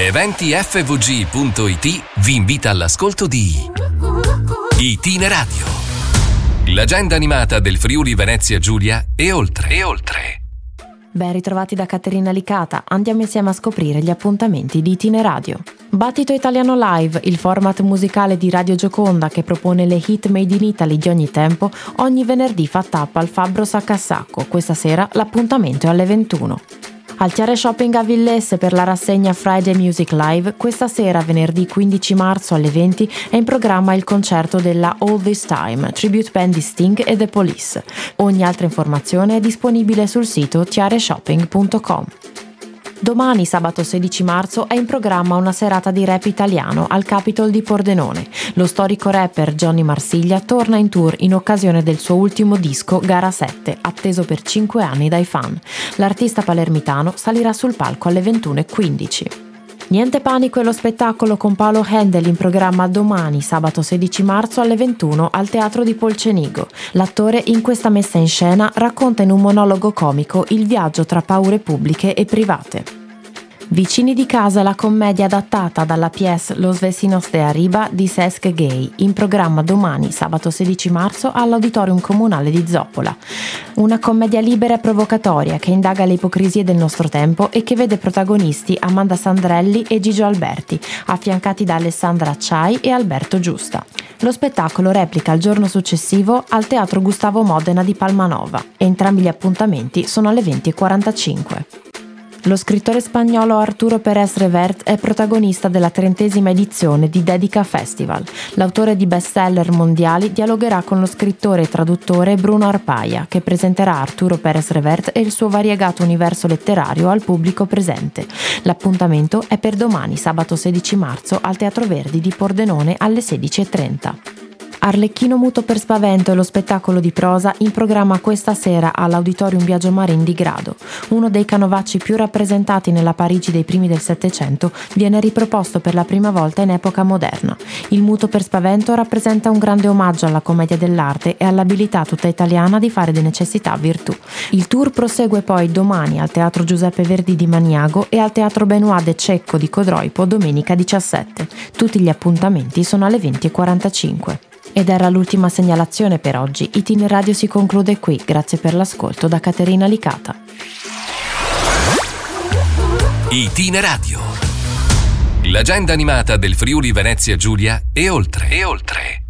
EventiFVG.it vi invita all'ascolto di Itinerario. L'agenda animata del Friuli Venezia Giulia e oltre. E oltre. Ben ritrovati da Caterina Licata, andiamo insieme a scoprire gli appuntamenti di Itineradio. Battito Italiano Live, il format musicale di Radio Gioconda che propone le hit made in Italy di ogni tempo, ogni venerdì fa tappa al Fabbro Saccassacco. Questa sera l'appuntamento è alle 21. Al Chiare Shopping a Villesse per la rassegna Friday Music Live, questa sera, venerdì 15 marzo alle 20, è in programma il concerto della All This Time, tribute band di Sting e The Police. Ogni altra informazione è disponibile sul sito tiareshopping.com. Domani, sabato 16 marzo, è in programma una serata di rap italiano al Capitol di Pordenone. Lo storico rapper Johnny Marsiglia torna in tour in occasione del suo ultimo disco Gara 7, atteso per 5 anni dai fan. L'artista palermitano salirà sul palco alle 21.15. Niente panico è lo spettacolo con Paolo Handel in programma domani, sabato 16 marzo alle 21 al Teatro di Polcenigo. L'attore in questa messa in scena racconta in un monologo comico il viaggio tra paure pubbliche e private. Vicini di casa la commedia adattata dalla pièce Los Vecinos de Arriba di Sesc Gay, in programma domani, sabato 16 marzo, all'Auditorium Comunale di Zoppola. Una commedia libera e provocatoria che indaga le ipocrisie del nostro tempo e che vede protagonisti Amanda Sandrelli e Gigio Alberti, affiancati da Alessandra Acciai e Alberto Giusta. Lo spettacolo replica il giorno successivo al Teatro Gustavo Modena di Palmanova entrambi gli appuntamenti sono alle 20.45. Lo scrittore spagnolo Arturo Pérez Revert è protagonista della trentesima edizione di Dedica Festival. L'autore di bestseller mondiali dialogherà con lo scrittore e traduttore Bruno Arpaia, che presenterà Arturo Pérez Revert e il suo variegato universo letterario al pubblico presente. L'appuntamento è per domani, sabato 16 marzo, al Teatro Verdi di Pordenone alle 16.30. Arlecchino muto per spavento è lo spettacolo di prosa in programma questa sera all'Auditorium Biagio Marin di Grado. Uno dei canovacci più rappresentati nella Parigi dei primi del Settecento viene riproposto per la prima volta in epoca moderna. Il muto per spavento rappresenta un grande omaggio alla commedia dell'arte e all'abilità tutta italiana di fare di necessità virtù. Il tour prosegue poi domani al Teatro Giuseppe Verdi di Maniago e al Teatro Benoit de Cecco di Codroipo domenica 17. Tutti gli appuntamenti sono alle 20.45. Ed era l'ultima segnalazione per oggi. Itineradio si conclude qui. Grazie per l'ascolto da Caterina Licata. Itineradio. L'agenda animata del Friuli Venezia Giulia e oltre. E oltre.